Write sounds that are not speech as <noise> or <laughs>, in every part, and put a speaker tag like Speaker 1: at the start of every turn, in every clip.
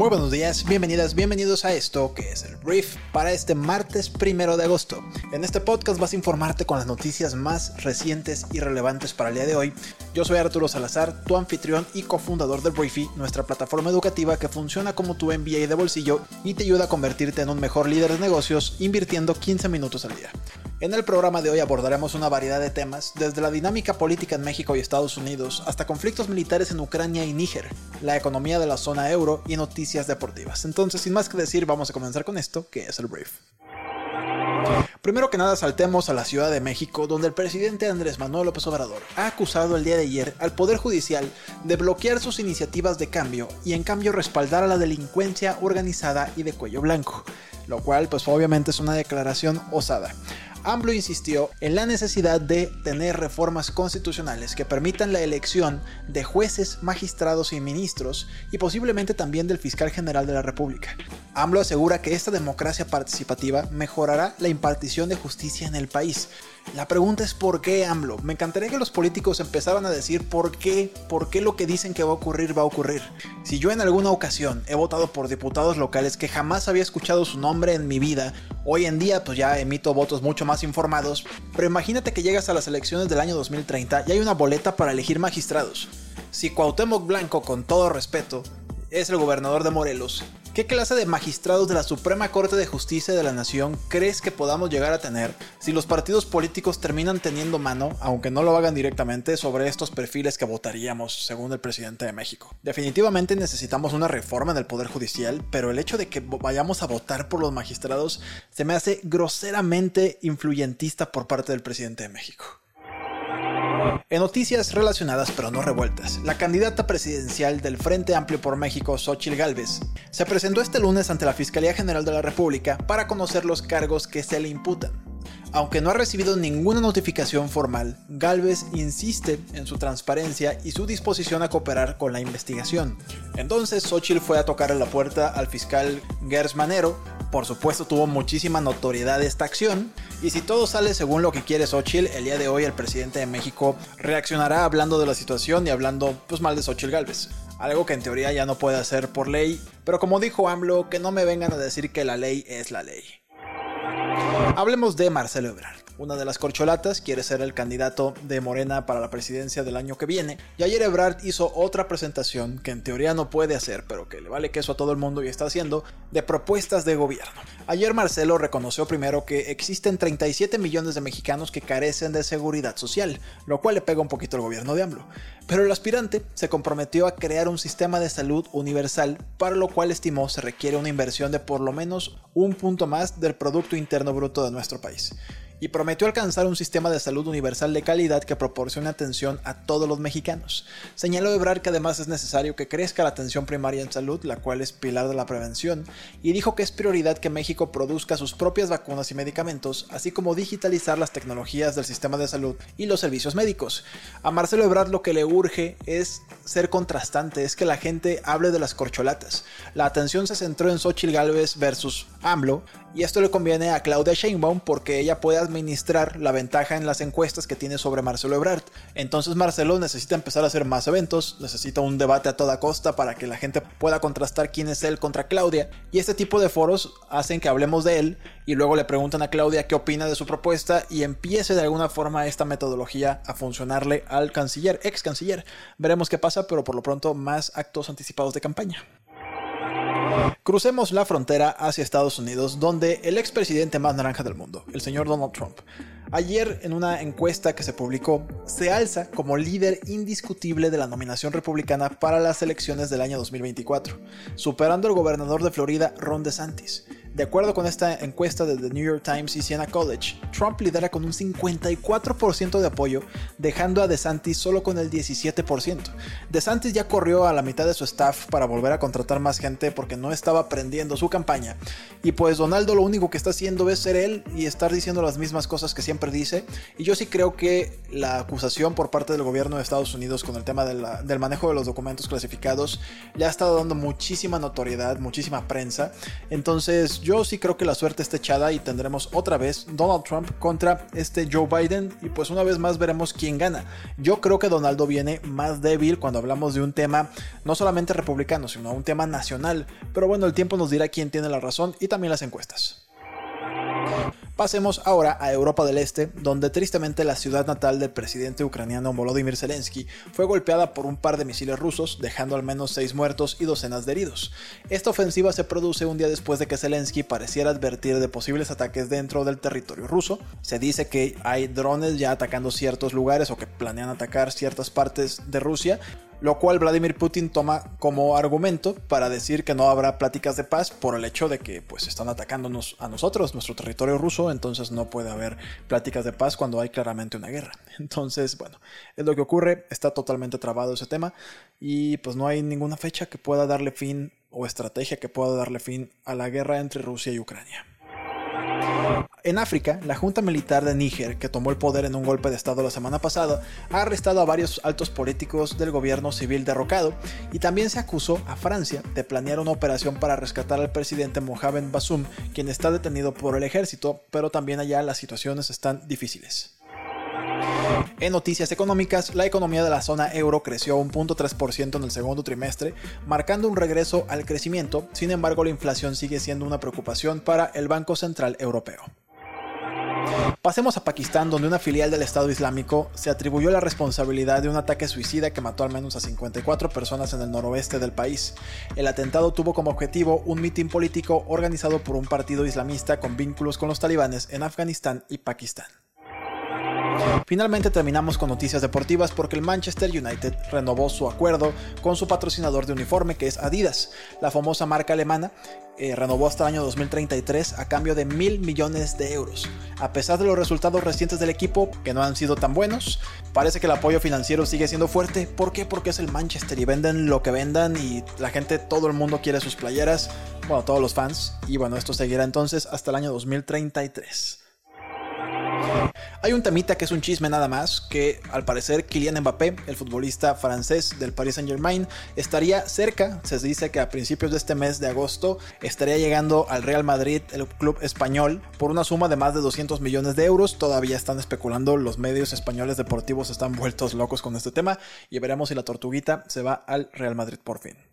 Speaker 1: Muy buenos días, bienvenidas, bienvenidos a esto que es el brief para este martes primero de agosto. En este podcast vas a informarte con las noticias más recientes y relevantes para el día de hoy. Yo soy Arturo Salazar, tu anfitrión y cofundador del Briefy, nuestra plataforma educativa que funciona como tu MBA de bolsillo y te ayuda a convertirte en un mejor líder de negocios invirtiendo 15 minutos al día. En el programa de hoy abordaremos una variedad de temas, desde la dinámica política en México y Estados Unidos hasta conflictos militares en Ucrania y Níger, la economía de la zona euro y noticias deportivas. Entonces, sin más que decir, vamos a comenzar con esto, que es el brief. Primero que nada saltemos a la Ciudad de México, donde el presidente Andrés Manuel López Obrador ha acusado el día de ayer al Poder Judicial de bloquear sus iniciativas de cambio y en cambio respaldar a la delincuencia organizada y de cuello blanco, lo cual pues obviamente es una declaración osada. AMLO insistió en la necesidad de tener reformas constitucionales que permitan la elección de jueces, magistrados y ministros y posiblemente también del fiscal general de la República. AMLO asegura que esta democracia participativa mejorará la impartición de justicia en el país. La pregunta es ¿por qué AMLO? Me encantaría que los políticos empezaran a decir por qué, por qué lo que dicen que va a ocurrir va a ocurrir. Si yo en alguna ocasión he votado por diputados locales que jamás había escuchado su nombre en mi vida, hoy en día pues ya emito votos mucho más informados, pero imagínate que llegas a las elecciones del año 2030 y hay una boleta para elegir magistrados. Si Cuauhtémoc Blanco, con todo respeto, es el gobernador de Morelos, ¿qué clase de magistrados de la Suprema Corte de Justicia de la Nación crees que podamos llegar a tener si los partidos políticos terminan teniendo mano, aunque no lo hagan directamente, sobre estos perfiles que votaríamos, según el presidente de México? Definitivamente necesitamos una reforma en el Poder Judicial, pero el hecho de que vayamos a votar por los magistrados se me hace groseramente influyentista por parte del presidente de México. En noticias relacionadas pero no revueltas, la candidata presidencial del Frente Amplio por México, Xochil Gálvez, se presentó este lunes ante la Fiscalía General de la República para conocer los cargos que se le imputan. Aunque no ha recibido ninguna notificación formal, Galvez insiste en su transparencia y su disposición a cooperar con la investigación. Entonces, Xochitl fue a tocar la puerta al fiscal Gers Manero. Por supuesto, tuvo muchísima notoriedad esta acción. Y si todo sale según lo que quiere Xochitl, el día de hoy el presidente de México reaccionará hablando de la situación y hablando pues mal de Xochitl Galvez. Algo que en teoría ya no puede hacer por ley, pero como dijo AMLO, que no me vengan a decir que la ley es la ley. Hablemos de Marcelo Ebrard. Una de las corcholatas quiere ser el candidato de Morena para la presidencia del año que viene. Y ayer Ebrard hizo otra presentación que en teoría no puede hacer, pero que le vale queso a todo el mundo y está haciendo, de propuestas de gobierno. Ayer Marcelo reconoció primero que existen 37 millones de mexicanos que carecen de seguridad social, lo cual le pega un poquito al gobierno de AMLO. Pero el aspirante se comprometió a crear un sistema de salud universal, para lo cual estimó se requiere una inversión de por lo menos un punto más del Producto Interno Bruto de nuestro país y prometió alcanzar un sistema de salud universal de calidad que proporcione atención a todos los mexicanos. Señaló Ebrard que además es necesario que crezca la atención primaria en salud, la cual es pilar de la prevención, y dijo que es prioridad que México produzca sus propias vacunas y medicamentos, así como digitalizar las tecnologías del sistema de salud y los servicios médicos. A Marcelo Ebrard lo que le urge es ser contrastante, es que la gente hable de las corcholatas. La atención se centró en Xochitl Galvez versus AMLO, y esto le conviene a Claudia Sheinbaum porque ella puede administrar la ventaja en las encuestas que tiene sobre Marcelo Ebrard. Entonces Marcelo necesita empezar a hacer más eventos, necesita un debate a toda costa para que la gente pueda contrastar quién es él contra Claudia. Y este tipo de foros hacen que hablemos de él y luego le preguntan a Claudia qué opina de su propuesta y empiece de alguna forma esta metodología a funcionarle al canciller, ex canciller. Veremos qué pasa, pero por lo pronto más actos anticipados de campaña. Crucemos la frontera hacia Estados Unidos, donde el expresidente más naranja del mundo, el señor Donald Trump, ayer en una encuesta que se publicó, se alza como líder indiscutible de la nominación republicana para las elecciones del año 2024, superando al gobernador de Florida, Ron DeSantis. De acuerdo con esta encuesta de The New York Times y Siena College, Trump lidera con un 54% de apoyo, dejando a DeSantis solo con el 17%. DeSantis ya corrió a la mitad de su staff para volver a contratar más gente porque no estaba aprendiendo su campaña. Y pues Donaldo lo único que está haciendo es ser él y estar diciendo las mismas cosas que siempre siempre dice. Y yo sí creo que la acusación por parte del gobierno de Estados Unidos con el tema del manejo de los documentos clasificados le ha estado dando muchísima notoriedad, muchísima prensa. Entonces yo sí creo que la suerte está echada y tendremos otra vez Donald Trump contra este Joe Biden. Y pues una vez más veremos quién gana. Yo creo que Donaldo viene más débil cuando hablamos de un tema no solamente republicano, sino un tema nacional. Pero bueno, el tiempo nos dirá quién tiene la razón y también las encuestas. Pasemos ahora a Europa del Este, donde tristemente la ciudad natal del presidente ucraniano Volodymyr Zelensky fue golpeada por un par de misiles rusos, dejando al menos seis muertos y docenas de heridos. Esta ofensiva se produce un día después de que Zelensky pareciera advertir de posibles ataques dentro del territorio ruso. Se dice que hay drones ya atacando ciertos lugares o que planean atacar ciertas partes de Rusia, lo cual Vladimir Putin toma como argumento para decir que no habrá pláticas de paz por el hecho de que pues están atacándonos a nosotros, nuestro territorio ruso, entonces no puede haber pláticas de paz cuando hay claramente una guerra. <laughs> Entonces, bueno, es lo que ocurre, está totalmente trabado ese tema y pues no hay ninguna fecha que pueda darle fin o estrategia que pueda darle fin a la guerra entre Rusia y Ucrania. En África, la Junta Militar de Níger, que tomó el poder en un golpe de Estado la semana pasada, ha arrestado a varios altos políticos del gobierno civil derrocado y también se acusó a Francia de planear una operación para rescatar al presidente Mohamed Bassoum, quien está detenido por el ejército, pero también allá las situaciones están difíciles. En noticias económicas, la economía de la zona euro creció un 0.3% en el segundo trimestre, marcando un regreso al crecimiento, sin embargo la inflación sigue siendo una preocupación para el Banco Central Europeo. Pasemos a Pakistán, donde una filial del Estado Islámico se atribuyó la responsabilidad de un ataque suicida que mató al menos a 54 personas en el noroeste del país. El atentado tuvo como objetivo un mitin político organizado por un partido islamista con vínculos con los talibanes en Afganistán y Pakistán. Finalmente terminamos con noticias deportivas porque el Manchester United renovó su acuerdo con su patrocinador de uniforme que es Adidas. La famosa marca alemana eh, renovó hasta el año 2033 a cambio de mil millones de euros. A pesar de los resultados recientes del equipo, que no han sido tan buenos, parece que el apoyo financiero sigue siendo fuerte. ¿Por qué? Porque es el Manchester y venden lo que vendan y la gente, todo el mundo quiere sus playeras, bueno, todos los fans. Y bueno, esto seguirá entonces hasta el año 2033. Hay un temita que es un chisme nada más, que al parecer Kylian Mbappé, el futbolista francés del Paris Saint Germain, estaría cerca, se dice que a principios de este mes de agosto estaría llegando al Real Madrid, el club español, por una suma de más de 200 millones de euros. Todavía están especulando, los medios españoles deportivos están vueltos locos con este tema y veremos si la tortuguita se va al Real Madrid por fin.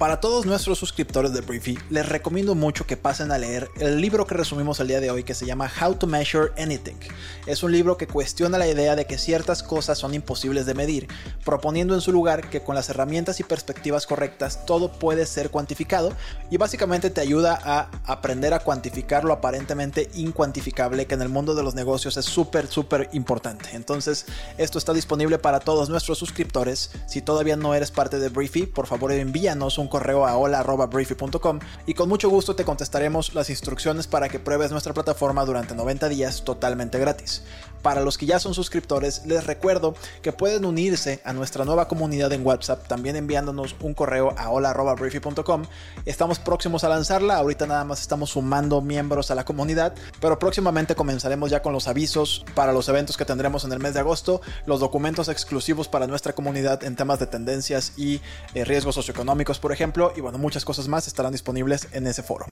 Speaker 1: Para todos nuestros suscriptores de Briefy, les recomiendo mucho que pasen a leer el libro que resumimos el día de hoy que se llama How to Measure Anything. Es un libro que cuestiona la idea de que ciertas cosas son imposibles de medir, proponiendo en su lugar que con las herramientas y perspectivas correctas todo puede ser cuantificado y básicamente te ayuda a aprender a cuantificar lo aparentemente incuantificable que en el mundo de los negocios es súper súper importante. Entonces, esto está disponible para todos nuestros suscriptores. Si todavía no eres parte de Briefy, por favor envíanos un correo a hola.briefy.com y con mucho gusto te contestaremos las instrucciones para que pruebes nuestra plataforma durante 90 días totalmente gratis. Para los que ya son suscriptores, les recuerdo que pueden unirse a nuestra nueva comunidad en WhatsApp, también enviándonos un correo a hola.briefy.com. Estamos próximos a lanzarla, ahorita nada más estamos sumando miembros a la comunidad, pero próximamente comenzaremos ya con los avisos para los eventos que tendremos en el mes de agosto, los documentos exclusivos para nuestra comunidad en temas de tendencias y eh, riesgos socioeconómicos, por ejemplo, y bueno, muchas cosas más estarán disponibles en ese foro.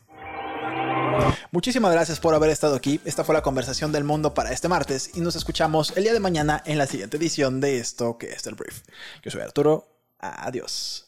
Speaker 1: Muchísimas gracias por haber estado aquí. Esta fue la conversación del mundo para este martes y nos escuchamos el día de mañana en la siguiente edición de esto que es el brief. Yo soy Arturo. Adiós.